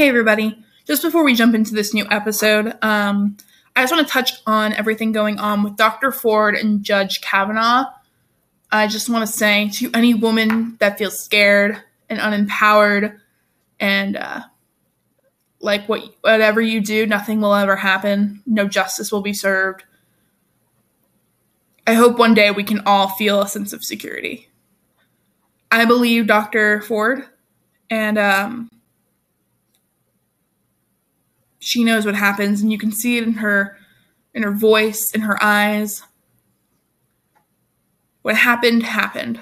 Hey, everybody. Just before we jump into this new episode, um, I just want to touch on everything going on with Dr. Ford and Judge Kavanaugh. I just want to say to any woman that feels scared and unempowered and uh, like what whatever you do, nothing will ever happen. No justice will be served. I hope one day we can all feel a sense of security. I believe Dr. Ford, and um, she knows what happens, and you can see it in her, in her voice, in her eyes. What happened happened.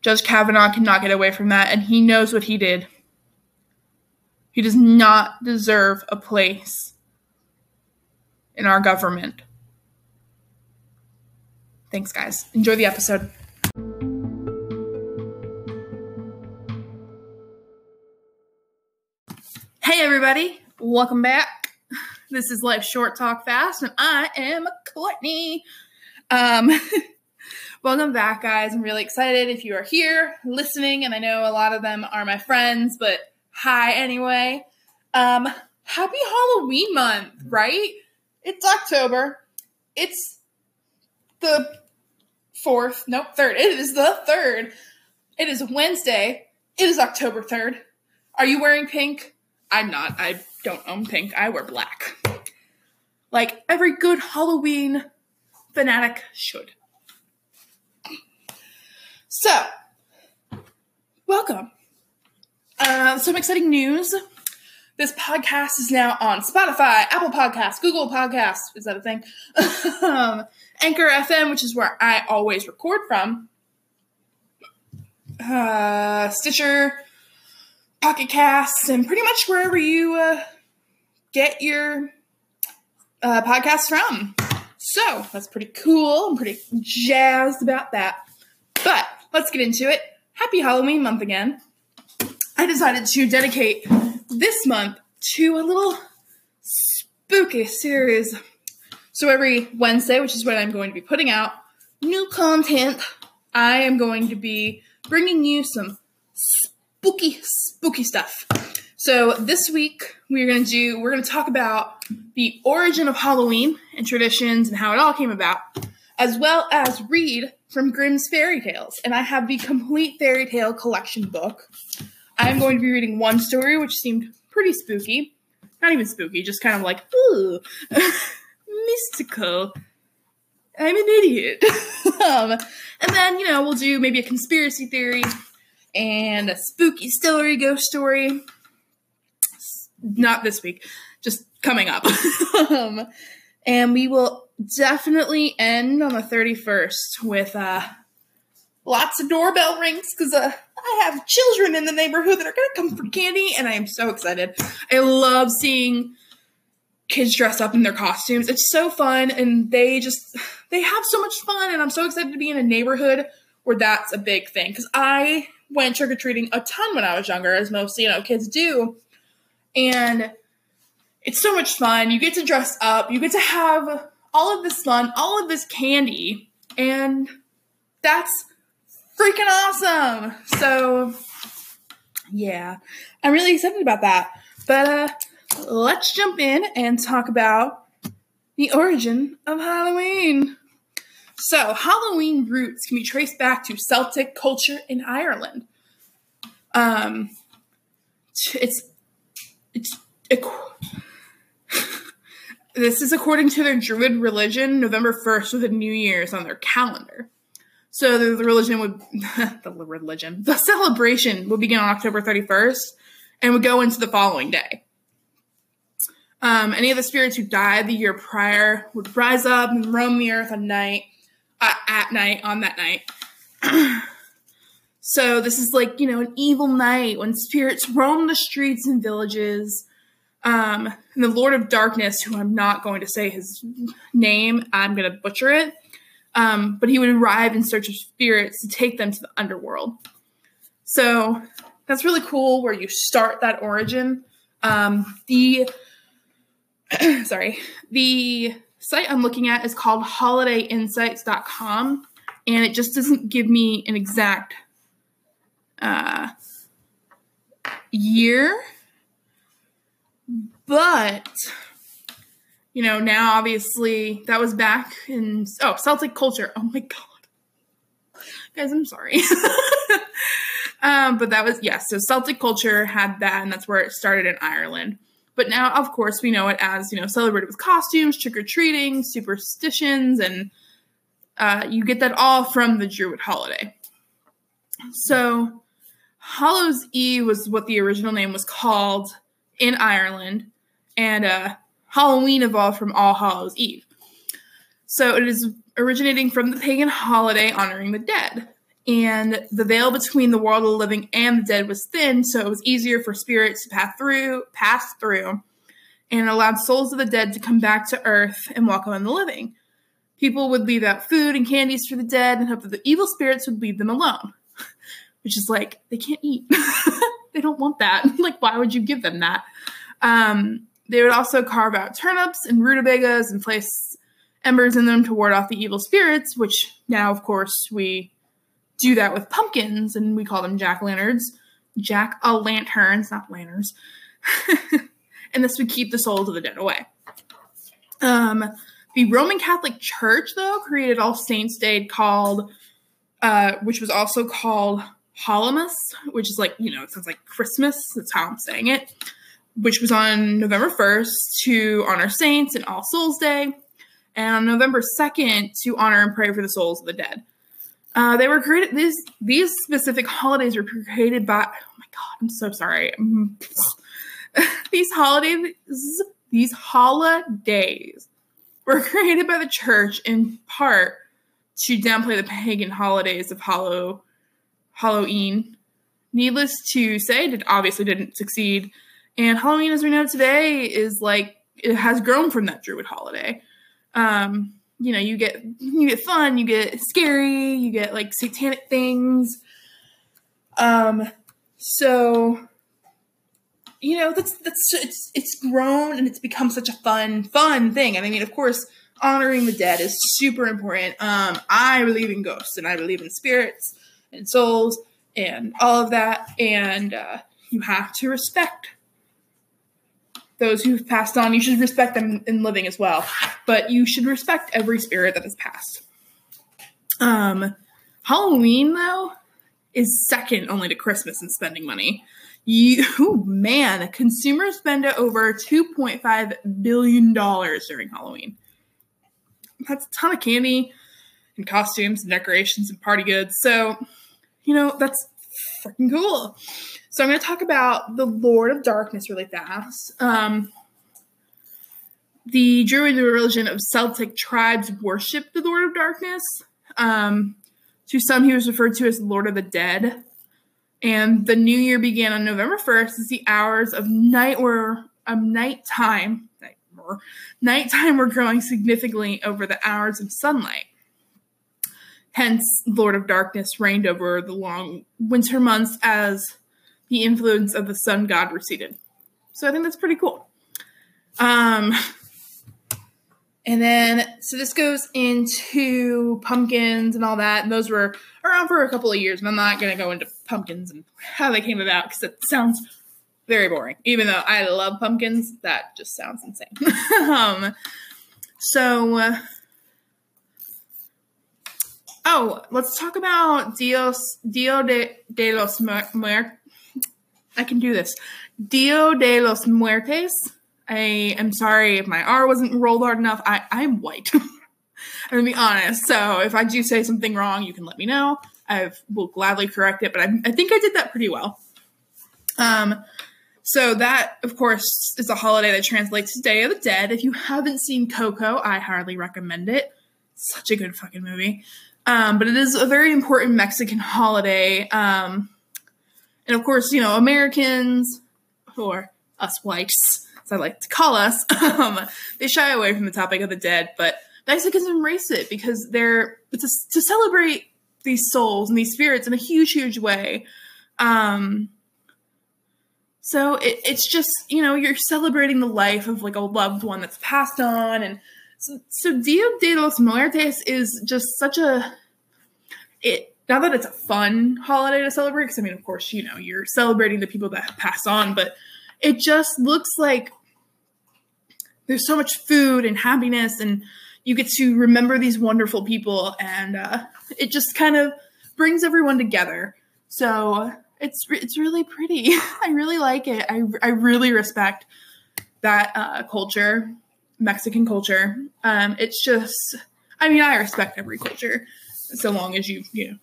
Judge Kavanaugh cannot get away from that, and he knows what he did. He does not deserve a place in our government. Thanks, guys. Enjoy the episode. Everybody. Welcome back. This is Life Short Talk Fast, and I am Courtney. Um, welcome back, guys. I'm really excited if you are here listening, and I know a lot of them are my friends, but hi anyway. Um, happy Halloween month, right? It's October. It's the fourth, nope, third. It is the third. It is Wednesday. It is October 3rd. Are you wearing pink? I'm not. I don't own pink. I wear black. Like every good Halloween fanatic should. So, welcome. Uh, some exciting news. This podcast is now on Spotify, Apple Podcasts, Google Podcasts. Is that a thing? um, Anchor FM, which is where I always record from. Uh, Stitcher, Pocket Casts, and pretty much wherever you uh, get your uh, podcasts from. So that's pretty cool. I'm pretty jazzed about that. But let's get into it. Happy Halloween month again. I decided to dedicate this month to a little spooky series. So every Wednesday, which is when I'm going to be putting out new content, I am going to be bringing you some spooky, spooky spooky stuff. So this week we're to do we're to talk about the origin of Halloween and traditions and how it all came about, as well as read from Grimm's fairy tales. And I have the complete fairy tale collection book. I'm going to be reading one story which seemed pretty spooky. Not even spooky, just kind of like, ooh, mystical. I'm an idiot. um, and then, you know, we'll do maybe a conspiracy theory and a spooky story, ghost story. Not this week, just coming up. um, and we will definitely end on the 31st with uh, lots of doorbell rings because uh, I have children in the neighborhood that are going to come for candy, and I am so excited. I love seeing kids dress up in their costumes. It's so fun, and they just they have so much fun, and I'm so excited to be in a neighborhood where that's a big thing because I went trick or treating a ton when I was younger, as most you know kids do, and it's so much fun. You get to dress up, you get to have all of this fun, all of this candy, and that's freaking awesome. So, yeah, I'm really excited about that. But uh, let's jump in and talk about the origin of Halloween. So, Halloween roots can be traced back to Celtic culture in Ireland. Um, it's it's it, this is according to their Druid religion. November first with a New Year's on their calendar. So the, the religion would the religion the celebration would begin on October thirty first and would go into the following day. Um, any of the spirits who died the year prior would rise up and roam the earth at night uh, at night on that night. so this is like you know an evil night when spirits roam the streets and villages. Um, and the Lord of Darkness, who I'm not going to say his name, I'm going to butcher it. Um, but he would arrive in search of spirits to take them to the underworld. So that's really cool where you start that origin. Um, the sorry, the site I'm looking at is called holidayinsights.com, and it just doesn't give me an exact uh, year. But you know, now obviously that was back in oh, Celtic culture. Oh my god. Guys, I'm sorry. um, but that was yes, yeah, so Celtic culture had that and that's where it started in Ireland. But now, of course, we know it as, you know, celebrated with costumes, trick or treating, superstitions, and uh, you get that all from the Druid holiday. So, Hallows Eve was what the original name was called in Ireland, and uh, Halloween evolved from All Hallows Eve. So, it is originating from the pagan holiday honoring the dead. And the veil between the world of the living and the dead was thin, so it was easier for spirits to pass through, pass through, and allowed souls of the dead to come back to earth and walk among the living. People would leave out food and candies for the dead and hope that the evil spirits would leave them alone. Which is like, they can't eat. they don't want that. like, why would you give them that? Um, they would also carve out turnips and rutabagas and place embers in them to ward off the evil spirits, which now, of course, we do that with pumpkins and we call them jack lanterns. Jack o' lanterns, not lanterns. and this would keep the souls of the dead away. Um, the Roman Catholic Church, though, created All Saints Day called, uh, which was also called Hallowmas, which is like, you know, it sounds like Christmas. That's how I'm saying it. Which was on November 1st to honor saints and All Souls Day, and on November 2nd to honor and pray for the souls of the dead. Uh, they were created, these, these specific holidays were created by, oh my God, I'm so sorry. these holidays, these holidays were created by the church in part to downplay the pagan holidays of Hallow, Halloween. Needless to say, it obviously didn't succeed. And Halloween, as we know today, is like it has grown from that Druid holiday. Um, you know, you get you get fun, you get scary, you get like satanic things. Um, so you know that's that's it's it's grown and it's become such a fun fun thing. And i mean of course honoring the dead is super important. Um i believe in ghosts and i believe in spirits and souls and all of that. And uh, you have to respect those who've passed on you should respect them in living as well but you should respect every spirit that has passed um halloween though is second only to christmas in spending money you, oh man, consumers spend over $2.5 billion during Halloween. That's a ton of candy and costumes and decorations and party goods. So, you know, that's freaking cool. So, I'm going to talk about the Lord of Darkness really fast. Um, the Druid religion of Celtic tribes worshipped the Lord of Darkness. Um, to some, he was referred to as Lord of the Dead. And the new year began on November 1st as the hours of night were of nighttime, night, nighttime were growing significantly over the hours of sunlight. Hence, Lord of Darkness reigned over the long winter months as the influence of the sun god receded. So I think that's pretty cool. Um, and then, so this goes into pumpkins and all that. And those were around for a couple of years. And I'm not going to go into pumpkins and how they came about because it sounds very boring. Even though I love pumpkins, that just sounds insane. um, so, uh, oh, let's talk about Dios, Dio de, de los Muertos. I can do this. Dio de los Muertes I am sorry if my R wasn't rolled hard enough. I, I'm white. I'm gonna be honest. So if I do say something wrong, you can let me know. I will gladly correct it, but I, I think I did that pretty well. Um, so that, of course, is a holiday that translates to Day of the Dead. If you haven't seen Coco, I highly recommend it. Such a good fucking movie. Um, but it is a very important Mexican holiday. Um, and of course, you know, Americans or us whites as I like to call us, um, they shy away from the topic of the dead, but Mexicans embrace it because they're it's a, to celebrate these souls and these spirits in a huge, huge way. Um, so it, it's just you know you're celebrating the life of like a loved one that's passed on, and so, so Dia de los Muertes is just such a it not that it's a fun holiday to celebrate, because I mean, of course, you know, you're celebrating the people that have passed on, but it just looks like there's so much food and happiness, and you get to remember these wonderful people, and uh, it just kind of brings everyone together. So it's it's really pretty. I really like it. I I really respect that uh, culture, Mexican culture. Um, it's just, I mean, I respect every culture, so long as you you know.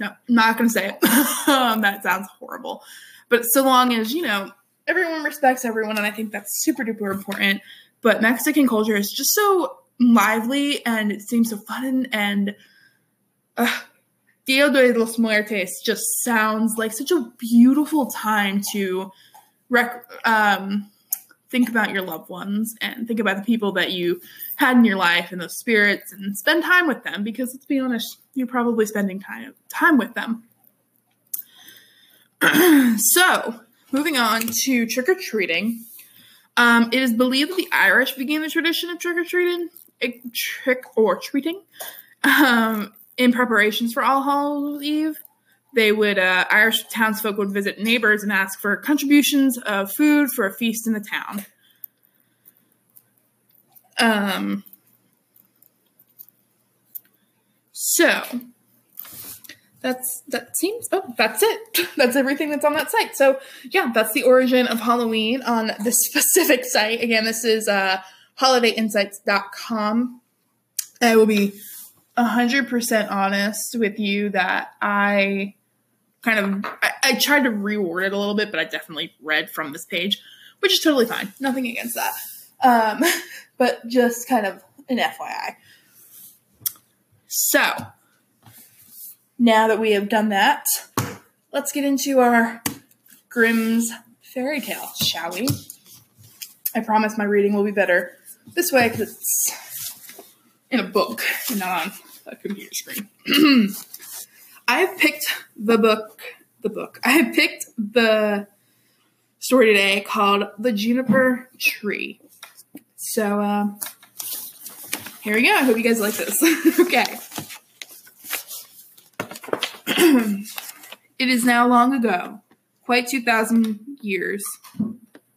No, I'm not gonna say it. um, that sounds horrible, but so long as you know everyone respects everyone, and I think that's super duper important. But Mexican culture is just so lively, and it seems so fun and. Uh, Dia de los Muertes just sounds like such a beautiful time to rec- um, think about your loved ones and think about the people that you had in your life and those spirits and spend time with them because let's be honest, you're probably spending time time with them. so, moving on to trick or treating. Um, it is believed that the Irish began the tradition of trick or treating, trick or treating, um, in preparations for All Hallows Eve. They would uh, Irish townsfolk would visit neighbors and ask for contributions of food for a feast in the town. Um. So that's that seems oh that's it that's everything that's on that site so yeah that's the origin of halloween on this specific site again this is uh holidayinsights.com i will be 100% honest with you that I kind of I, I, tried to reword it a little bit, but I definitely read from this page, which is totally fine. Nothing against that. Um, but just kind of an FYI. So now that we have done that, let's get into our Grimm's fairy tale, shall we? I promise my reading will be better this way because it's in a book not on a computer screen. I have picked the book, the book. I picked the story today called The Juniper Tree. So, uh, here we go. I hope you guys like this. okay. it is now long ago, quite 2,000 years,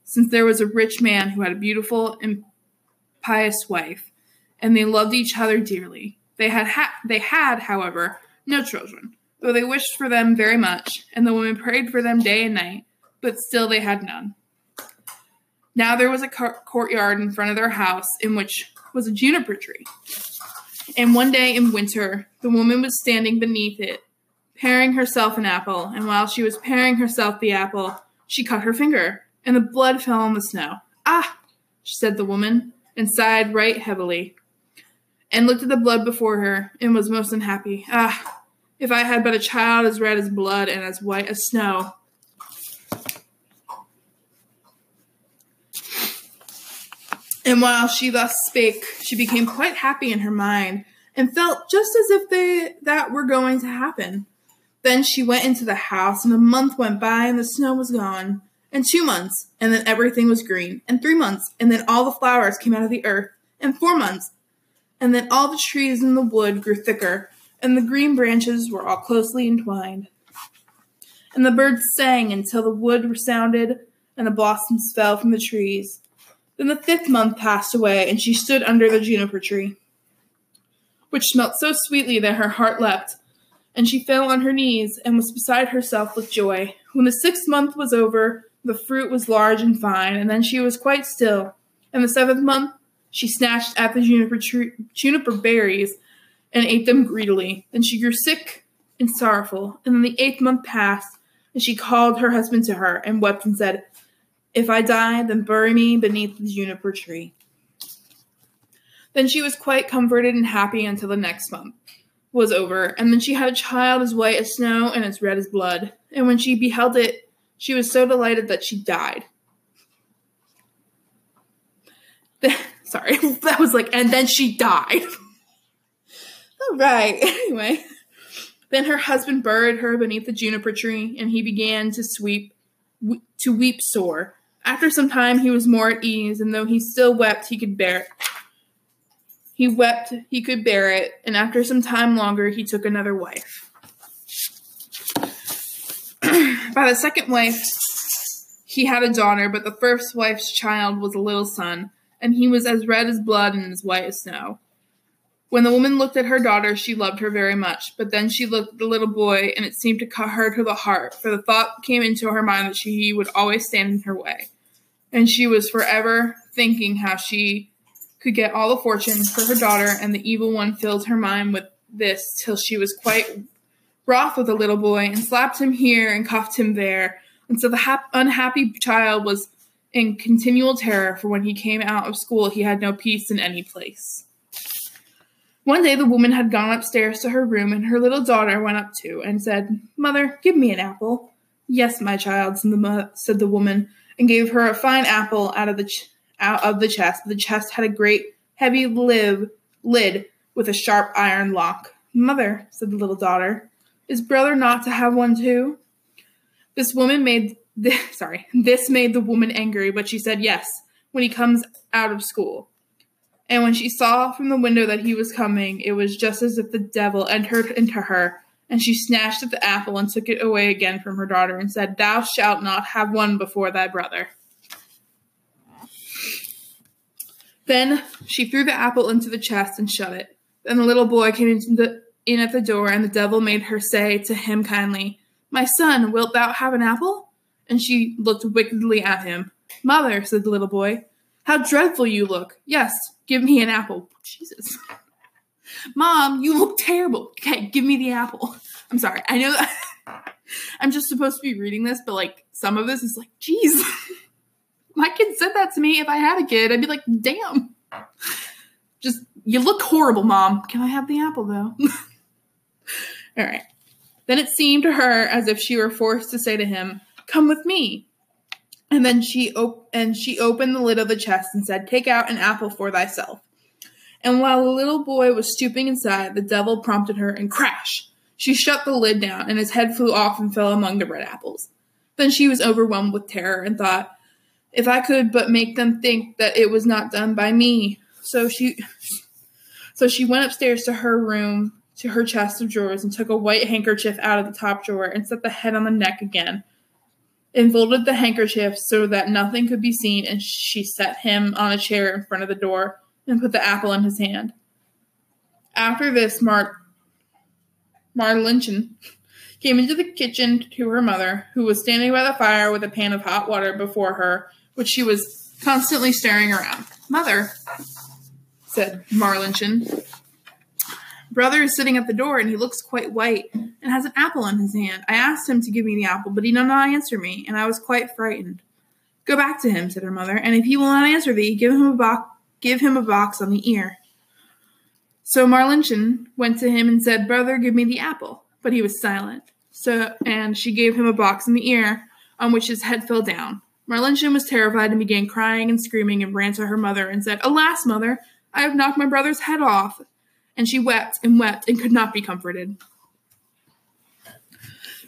since there was a rich man who had a beautiful and pious wife, and they loved each other dearly. They had, ha- they had, however, no children, though they wished for them very much, and the woman prayed for them day and night, but still they had none. Now there was a courtyard in front of their house in which was a juniper tree. And one day in winter, the woman was standing beneath it, paring herself an apple, and while she was paring herself the apple, she cut her finger, and the blood fell on the snow. Ah, said the woman, and sighed right heavily and looked at the blood before her, and was most unhappy. Ah, if I had but a child as red as blood and as white as snow. And while she thus spake, she became quite happy in her mind, and felt just as if they that were going to happen. Then she went into the house, and a month went by, and the snow was gone, and two months, and then everything was green, and three months, and then all the flowers came out of the earth, and four months, and then all the trees in the wood grew thicker, and the green branches were all closely entwined. And the birds sang until the wood resounded, and the blossoms fell from the trees. Then the fifth month passed away, and she stood under the juniper tree, which smelt so sweetly that her heart leapt, and she fell on her knees and was beside herself with joy. When the sixth month was over, the fruit was large and fine, and then she was quite still. And the seventh month she snatched at the juniper, tree, juniper berries and ate them greedily. Then she grew sick and sorrowful. And then the eighth month passed, and she called her husband to her and wept and said, If I die, then bury me beneath the juniper tree. Then she was quite comforted and happy until the next month was over, and then she had a child as white as snow and as red as blood. And when she beheld it, she was so delighted that she died. Sorry, that was like, and then she died. All right. Anyway, then her husband buried her beneath the juniper tree, and he began to sweep, to weep sore. After some time, he was more at ease, and though he still wept, he could bear it. He wept, he could bear it, and after some time longer, he took another wife. By the second wife, he had a daughter, but the first wife's child was a little son, and he was as red as blood and as white as snow. When the woman looked at her daughter, she loved her very much, but then she looked at the little boy, and it seemed to cut her to the heart, for the thought came into her mind that she would always stand in her way. And she was forever thinking how she could get all the fortune for her daughter, and the evil one filled her mind with this till she was quite wroth with the little boy and slapped him here and cuffed him there. And so the hap- unhappy child was in continual terror, for when he came out of school, he had no peace in any place. One day the woman had gone upstairs to her room, and her little daughter went up to and said, Mother, give me an apple. Yes, my child, said the, woman, and gave her a fine apple out of the ch- out of the chest. The chest had a great heavy lid, with a sharp iron lock. Mother, said the little daughter, is brother not to have one too? This woman made this, sorry, this made the woman angry, but she said yes when he comes out of school. And when she saw from the window that he was coming, it was just as if the devil entered into her, and she snatched at the apple and took it away again from her daughter, and said, Thou shalt not have one before thy brother. Then she threw the apple into the chest and shut it. Then the little boy came the, in at the door, and the devil made her say to him kindly, My son, wilt thou have an apple? And she looked wickedly at him. Mother, said the little boy, how dreadful you look. Yes, give me an apple. Jesus. Mom, you look terrible. Okay, give me the apple. I'm sorry. I know that I'm just supposed to be reading this, but like some of this is like, geez. My kid said that to me. If I had a kid, I'd be like, damn. Just, you look horrible, mom. Can I have the apple though? All right. Then it seemed to her as if she were forced to say to him, Come with me. And then she op- and she opened the lid of the chest and said, Take out an apple for thyself. And while the little boy was stooping inside, the devil prompted her, and crash! She shut the lid down, and his head flew off and fell among the red apples. Then she was overwhelmed with terror and thought, If I could but make them think that it was not done by me. So she so she went upstairs to her room, to her chest of drawers, and took a white handkerchief out of the top drawer and set the head on the neck again and folded the handkerchief so that nothing could be seen, and she set him on a chair in front of the door and put the apple in his hand. After this, Mar Marlinchen came into the kitchen to her mother, who was standing by the fire with a pan of hot water before her, which she was constantly stirring around. Mother, said Marlinchen, Brother is sitting at the door and he looks quite white and has an apple in his hand. I asked him to give me the apple, but he did not answer me, and I was quite frightened. Go back to him, said her mother, and if he will not answer thee, give him a box give him a box on the ear. So Marlinchen went to him and said, Brother, give me the apple. But he was silent. So and she gave him a box in the ear, on which his head fell down. Marlinchen was terrified and began crying and screaming and ran to her mother and said, Alas, mother, I have knocked my brother's head off. And she wept and wept and could not be comforted.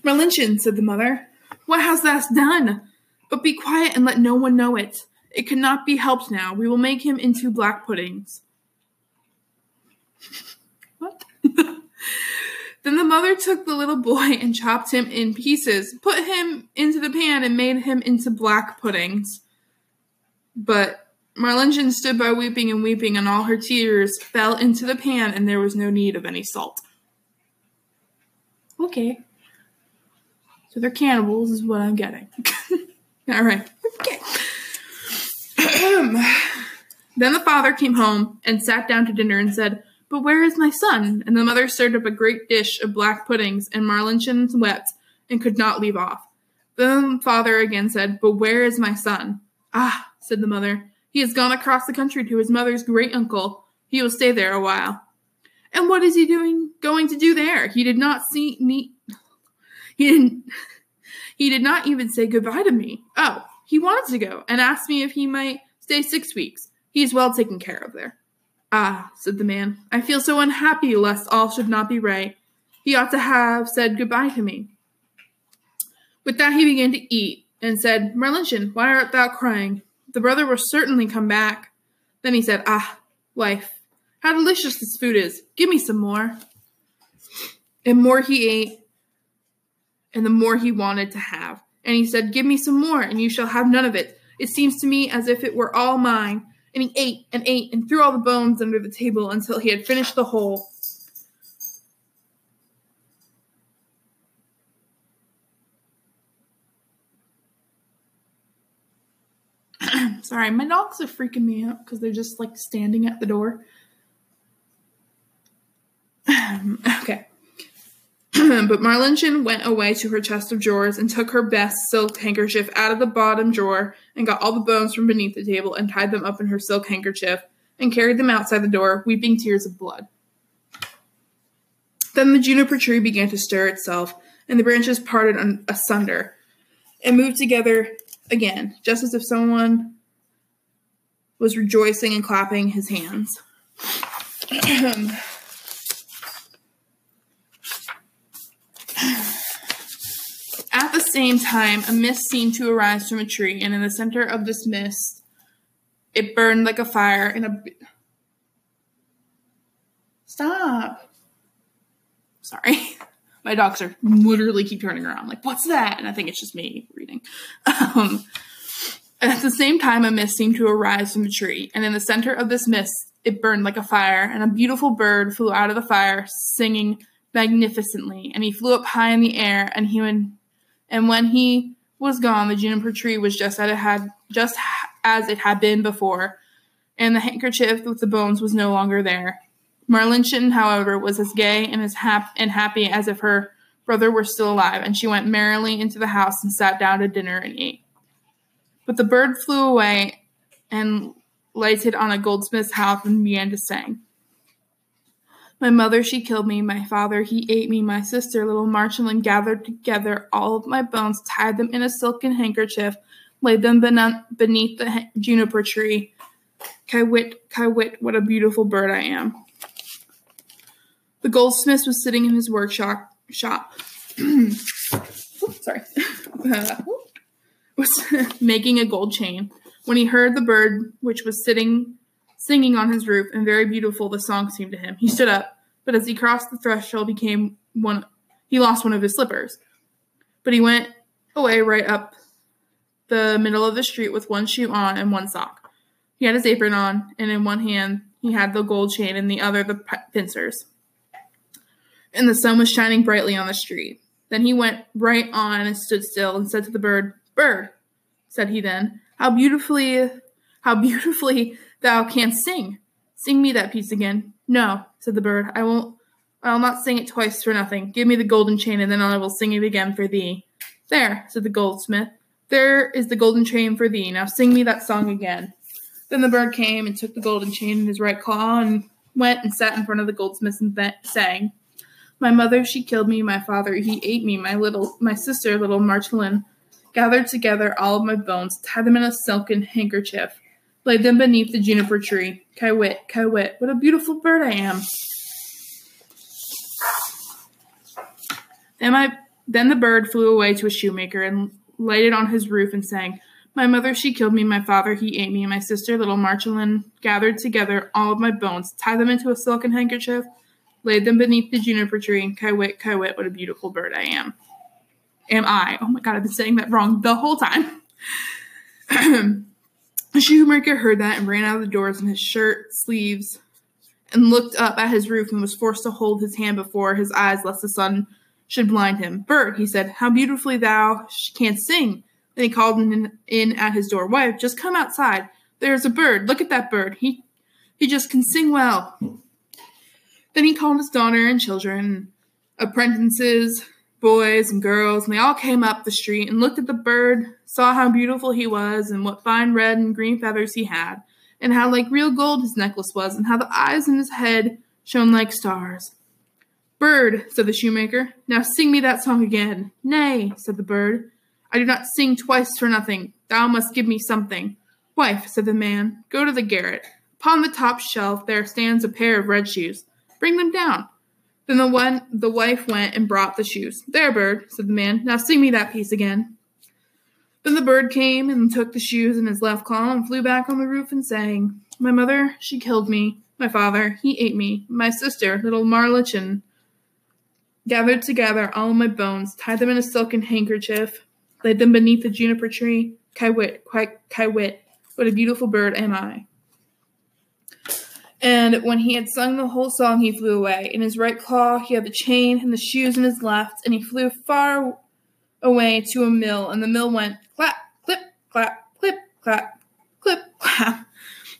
Marlinchen, said the mother, what hast thou done? But be quiet and let no one know it. It cannot be helped now. We will make him into black puddings. what? then the mother took the little boy and chopped him in pieces, put him into the pan, and made him into black puddings. But Marlinchen stood by weeping and weeping, and all her tears fell into the pan, and there was no need of any salt. Okay. So they're cannibals, is what I'm getting. all right. Okay. then the father came home and sat down to dinner and said, But where is my son? And the mother stirred up a great dish of black puddings, and Marlinchen wept and could not leave off. Then the father again said, But where is my son? Ah, said the mother, he has gone across the country to his mother's great uncle. He will stay there a while. And what is he doing going to do there? He did not see me he didn't he did not even say goodbye to me. Oh, he wanted to go and asked me if he might stay six weeks. He is well taken care of there. Ah, said the man, I feel so unhappy lest all should not be right. He ought to have said goodbye to me. With that he began to eat, and said, Marlinchen, why art thou crying? The brother will certainly come back. Then he said, Ah, wife, how delicious this food is. Give me some more. And more he ate, and the more he wanted to have. And he said, Give me some more, and you shall have none of it. It seems to me as if it were all mine. And he ate and ate and threw all the bones under the table until he had finished the whole. Sorry, my dogs are freaking me out because they're just like standing at the door. okay. but Marlinchen went away to her chest of drawers and took her best silk handkerchief out of the bottom drawer and got all the bones from beneath the table and tied them up in her silk handkerchief and carried them outside the door, weeping tears of blood. Then the juniper tree began to stir itself, and the branches parted asunder and moved together again, just as if someone was rejoicing and clapping his hands. At the same time, a mist seemed to arise from a tree, and in the center of this mist, it burned like a fire in a. Stop. Sorry. My dogs are literally keep turning around, like, what's that? And I think it's just me reading. Um, at the same time, a mist seemed to arise from the tree, and in the center of this mist, it burned like a fire, and a beautiful bird flew out of the fire, singing magnificently. And he flew up high in the air, and he would and when he was gone, the juniper tree was just as it had just as it had been before, and the handkerchief with the bones was no longer there. Marlinchen, however, was as gay and as hap- and happy as if her brother were still alive, and she went merrily into the house and sat down to dinner and ate. But the bird flew away and lighted on a goldsmith's house and began to sing. My mother, she killed me. My father, he ate me. My sister, little Marceline, gathered together all of my bones, tied them in a silken handkerchief, laid them beneath the juniper tree. Kywit, Kywit, what a beautiful bird I am. The goldsmith was sitting in his workshop. Shop. sorry. Uh, was making a gold chain when he heard the bird, which was sitting singing on his roof, and very beautiful the song seemed to him. He stood up, but as he crossed the threshold, became one. He lost one of his slippers, but he went away right up the middle of the street with one shoe on and one sock. He had his apron on, and in one hand he had the gold chain, and the other the pincers. And the sun was shining brightly on the street. Then he went right on and stood still and said to the bird, "Bird," said he then, "how beautifully, how beautifully Thou canst sing. Sing me that piece again. No, said the bird, I won't I'll not sing it twice for nothing. Give me the golden chain, and then I will sing it again for thee. There, said the goldsmith. There is the golden chain for thee. Now sing me that song again. Then the bird came and took the golden chain in his right claw and went and sat in front of the goldsmith and sang. My mother, she killed me. My father, he ate me. My little, my sister, little Marceline, gathered together all of my bones, tied them in a silken handkerchief, laid them beneath the juniper tree. Kywit, Kywit, what a beautiful bird I am. Then my then the bird flew away to a shoemaker and lighted on his roof and sang, My mother she killed me, my father he ate me, and my sister little Marceline gathered together all of my bones, tied them into a silken handkerchief, laid them beneath the juniper tree. Kywit, Kywit, what a beautiful bird I am. Am I? Oh my god, I've been saying that wrong the whole time. The shoemaker heard that and ran out of the doors in his shirt sleeves and looked up at his roof and was forced to hold his hand before his eyes lest the sun should blind him. Bird, he said, how beautifully thou canst sing. Then he called in, in at his door. Wife, just come outside. There's a bird. Look at that bird. He he just can sing well. Then he called his daughter and children, apprentices, boys and girls, and they all came up the street and looked at the bird, saw how beautiful he was, and what fine red and green feathers he had, and how like real gold his necklace was, and how the eyes in his head shone like stars. Bird, said the shoemaker, now sing me that song again. Nay, said the bird, I do not sing twice for nothing. Thou must give me something. Wife, said the man, go to the garret. Upon the top shelf there stands a pair of red shoes. Bring them down. Then the one the wife went and brought the shoes. There, bird, said the man. Now sing me that piece again. Then the bird came and took the shoes in his left claw and flew back on the roof and sang, My mother, she killed me. My father, he ate me. My sister, little Marlichen, gathered together all my bones, tied them in a silken handkerchief, laid them beneath the juniper tree. Kywit, Kywit, what a beautiful bird am I. And when he had sung the whole song, he flew away. In his right claw, he had the chain and the shoes in his left, and he flew far away to a mill, and the mill went clap, clip, clap, clip, clap, clip, clap.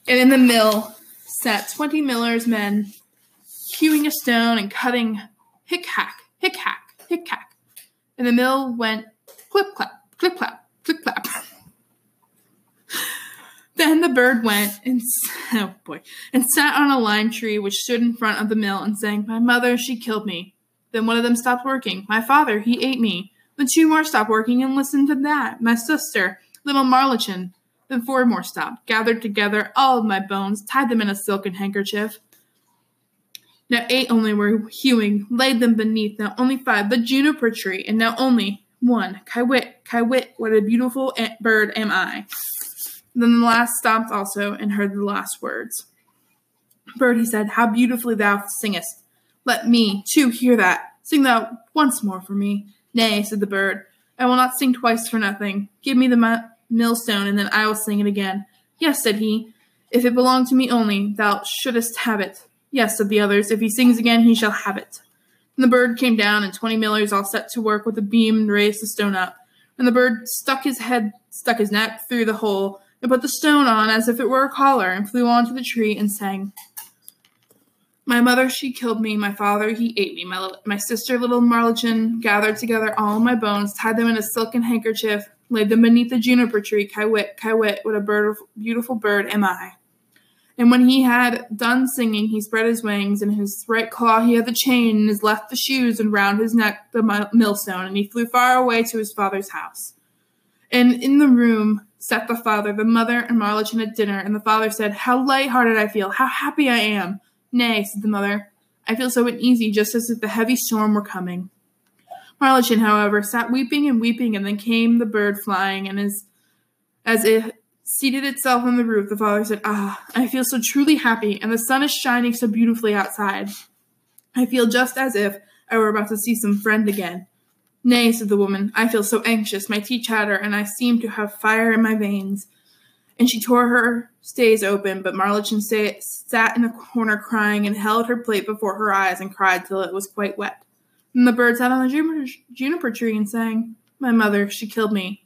And in the mill sat twenty miller's men, hewing a stone and cutting hick hack, hick hack, hick hack. And the mill went clip, clap, clip, clap, clip, clap. Then the bird went and oh boy, and sat on a lime tree which stood in front of the mill and sang, "My mother, she killed me." Then one of them stopped working. My father, he ate me. Then two more stopped working and listened to that. My sister, little Marlichin. Then four more stopped, gathered together all of my bones, tied them in a silken handkerchief. Now eight only were hewing, laid them beneath. Now only five, the juniper tree, and now only one. Kywit, Kywit, what a beautiful bird am I. Then the last stopped also and heard the last words. Bird, he said, how beautifully thou singest. Let me, too, hear that. Sing thou once more for me. Nay, said the bird, I will not sing twice for nothing. Give me the millstone, and then I will sing it again. Yes, said he, if it belonged to me only, thou shouldest have it. Yes, said the others, if he sings again, he shall have it. And the bird came down, and twenty millers all set to work with a beam and raised the stone up. And the bird stuck his head, stuck his neck through the hole, and put the stone on as if it were a collar, and flew on to the tree and sang. My mother, she killed me. My father, he ate me. My, my sister, little Marlichin, gathered together all my bones, tied them in a silken handkerchief, laid them beneath the juniper tree. Kywit, Kywit, what a bird, beautiful bird am I. And when he had done singing, he spread his wings. In his right claw he had the chain, in his left the shoes, and round his neck the millstone. And he flew far away to his father's house. And in the room sat the father, the mother, and Marlichin at dinner, and the father said, How light-hearted I feel, how happy I am. Nay, said the mother, I feel so uneasy, just as if the heavy storm were coming. Marlichin, however, sat weeping and weeping, and then came the bird flying, and as, as it seated itself on the roof, the father said, Ah, I feel so truly happy, and the sun is shining so beautifully outside. I feel just as if I were about to see some friend again. Nay, said the woman, I feel so anxious, my teeth chatter, and I seem to have fire in my veins. And she tore her stays open, but Marlichin sat in a corner crying and held her plate before her eyes and cried till it was quite wet. Then the bird sat on the juniper tree and sang, My mother, she killed me.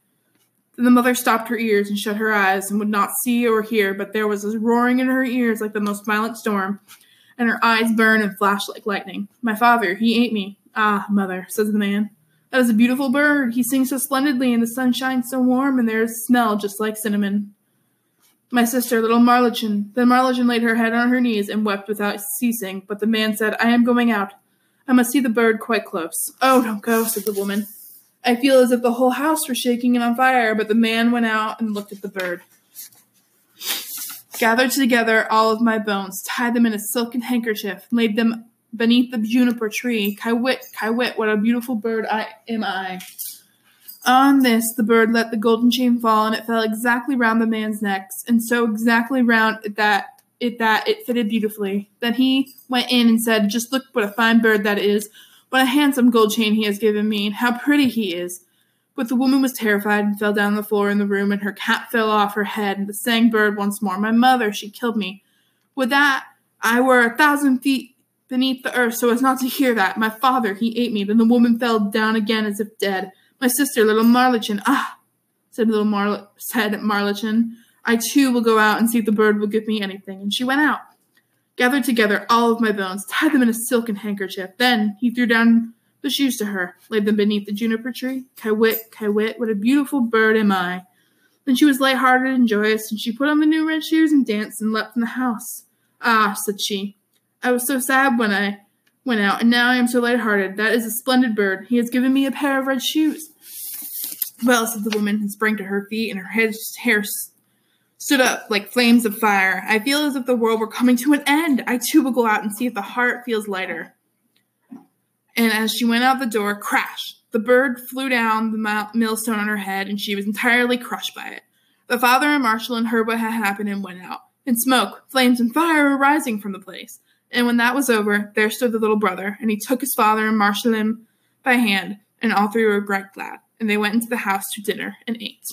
Then the mother stopped her ears and shut her eyes and would not see or hear, but there was a roaring in her ears like the most violent storm, and her eyes burned and flashed like lightning. My father, he ate me. Ah, mother, says the man. That is a beautiful bird. He sings so splendidly, and the sun shines so warm, and there is a smell just like cinnamon. My sister, little Marlichin. Then Marlichin laid her head on her knees and wept without ceasing, but the man said, I am going out. I must see the bird quite close. Oh, don't go, said the woman. I feel as if the whole house were shaking and on fire, but the man went out and looked at the bird. Gathered together all of my bones, tied them in a silken handkerchief, laid them beneath the juniper tree. Kywit, Kywit, what a beautiful bird I am I. On this, the bird let the golden chain fall, and it fell exactly round the man's neck, and so exactly round that it that it fitted beautifully. Then he went in and said, "Just look what a fine bird that is! What a handsome gold chain he has given me, and how pretty he is!" But the woman was terrified and fell down the floor in the room, and her cap fell off her head, and the sang bird once more, "My mother, she killed me. Would that I were a thousand feet beneath the earth so as not to hear that. My father, he ate me. Then the woman fell down again as if dead. My sister, little Marlichin, ah, said little Mar- said Marlichin, I too will go out and see if the bird will give me anything. And she went out, gathered together all of my bones, tied them in a silken handkerchief. Then he threw down the shoes to her, laid them beneath the juniper tree. Kywit, Kywit, what a beautiful bird am I. Then she was light-hearted and joyous, and she put on the new red shoes and danced and leapt in the house. Ah, said she, I was so sad when I went out, and now I am so light-hearted. That is a splendid bird. He has given me a pair of red shoes. Well, said the woman, and sprang to her feet, and her hair stood up like flames of fire. I feel as if the world were coming to an end. I too will go out and see if the heart feels lighter. And as she went out the door, crash! The bird flew down the millstone on her head, and she was entirely crushed by it. The father and Marshall heard what had happened and went out. And smoke, flames, and fire were rising from the place. And when that was over, there stood the little brother, and he took his father and Marlinchen by hand, and all three were right glad. And they went into the house to dinner and ate.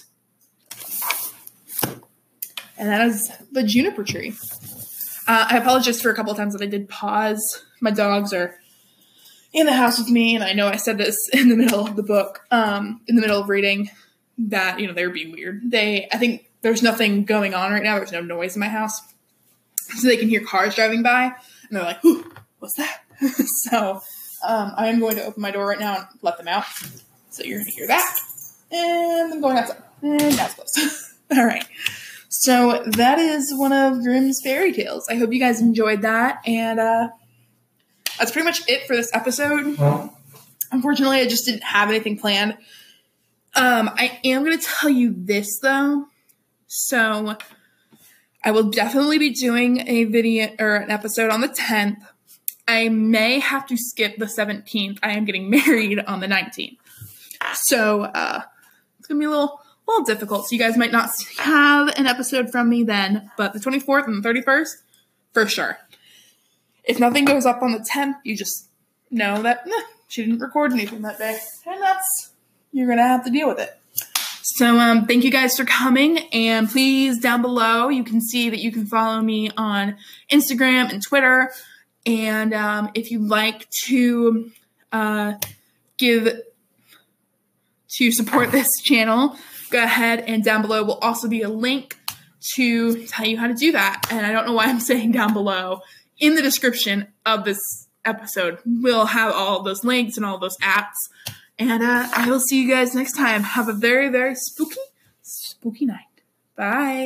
And that is the juniper tree. Uh, I apologize for a couple of times that I did pause. My dogs are in the house with me, and I know I said this in the middle of the book, um, in the middle of reading, that you know they were being weird. They, I think there's nothing going on right now. There's no noise in my house, so they can hear cars driving by, and they're like, "Ooh, what's that?" so um, I am going to open my door right now and let them out. So you're going to hear that, and I'm going outside, and that's close. All right. So that is one of Grimm's fairy tales. I hope you guys enjoyed that, and uh, that's pretty much it for this episode. Unfortunately, I just didn't have anything planned. Um, I am going to tell you this though. So I will definitely be doing a video or an episode on the 10th. I may have to skip the 17th. I am getting married on the 19th. So uh, it's going to be a little little difficult. So you guys might not have an episode from me then, but the 24th and the 31st, for sure. If nothing goes up on the 10th, you just know that eh, she didn't record anything that day. And that's, you're going to have to deal with it. So um, thank you guys for coming. And please, down below, you can see that you can follow me on Instagram and Twitter. And um, if you'd like to uh, give to support this channel, go ahead and down below will also be a link to tell you how to do that. And I don't know why I'm saying down below. In the description of this episode, we'll have all those links and all those apps. And uh, I will see you guys next time. Have a very, very spooky, spooky night. Bye.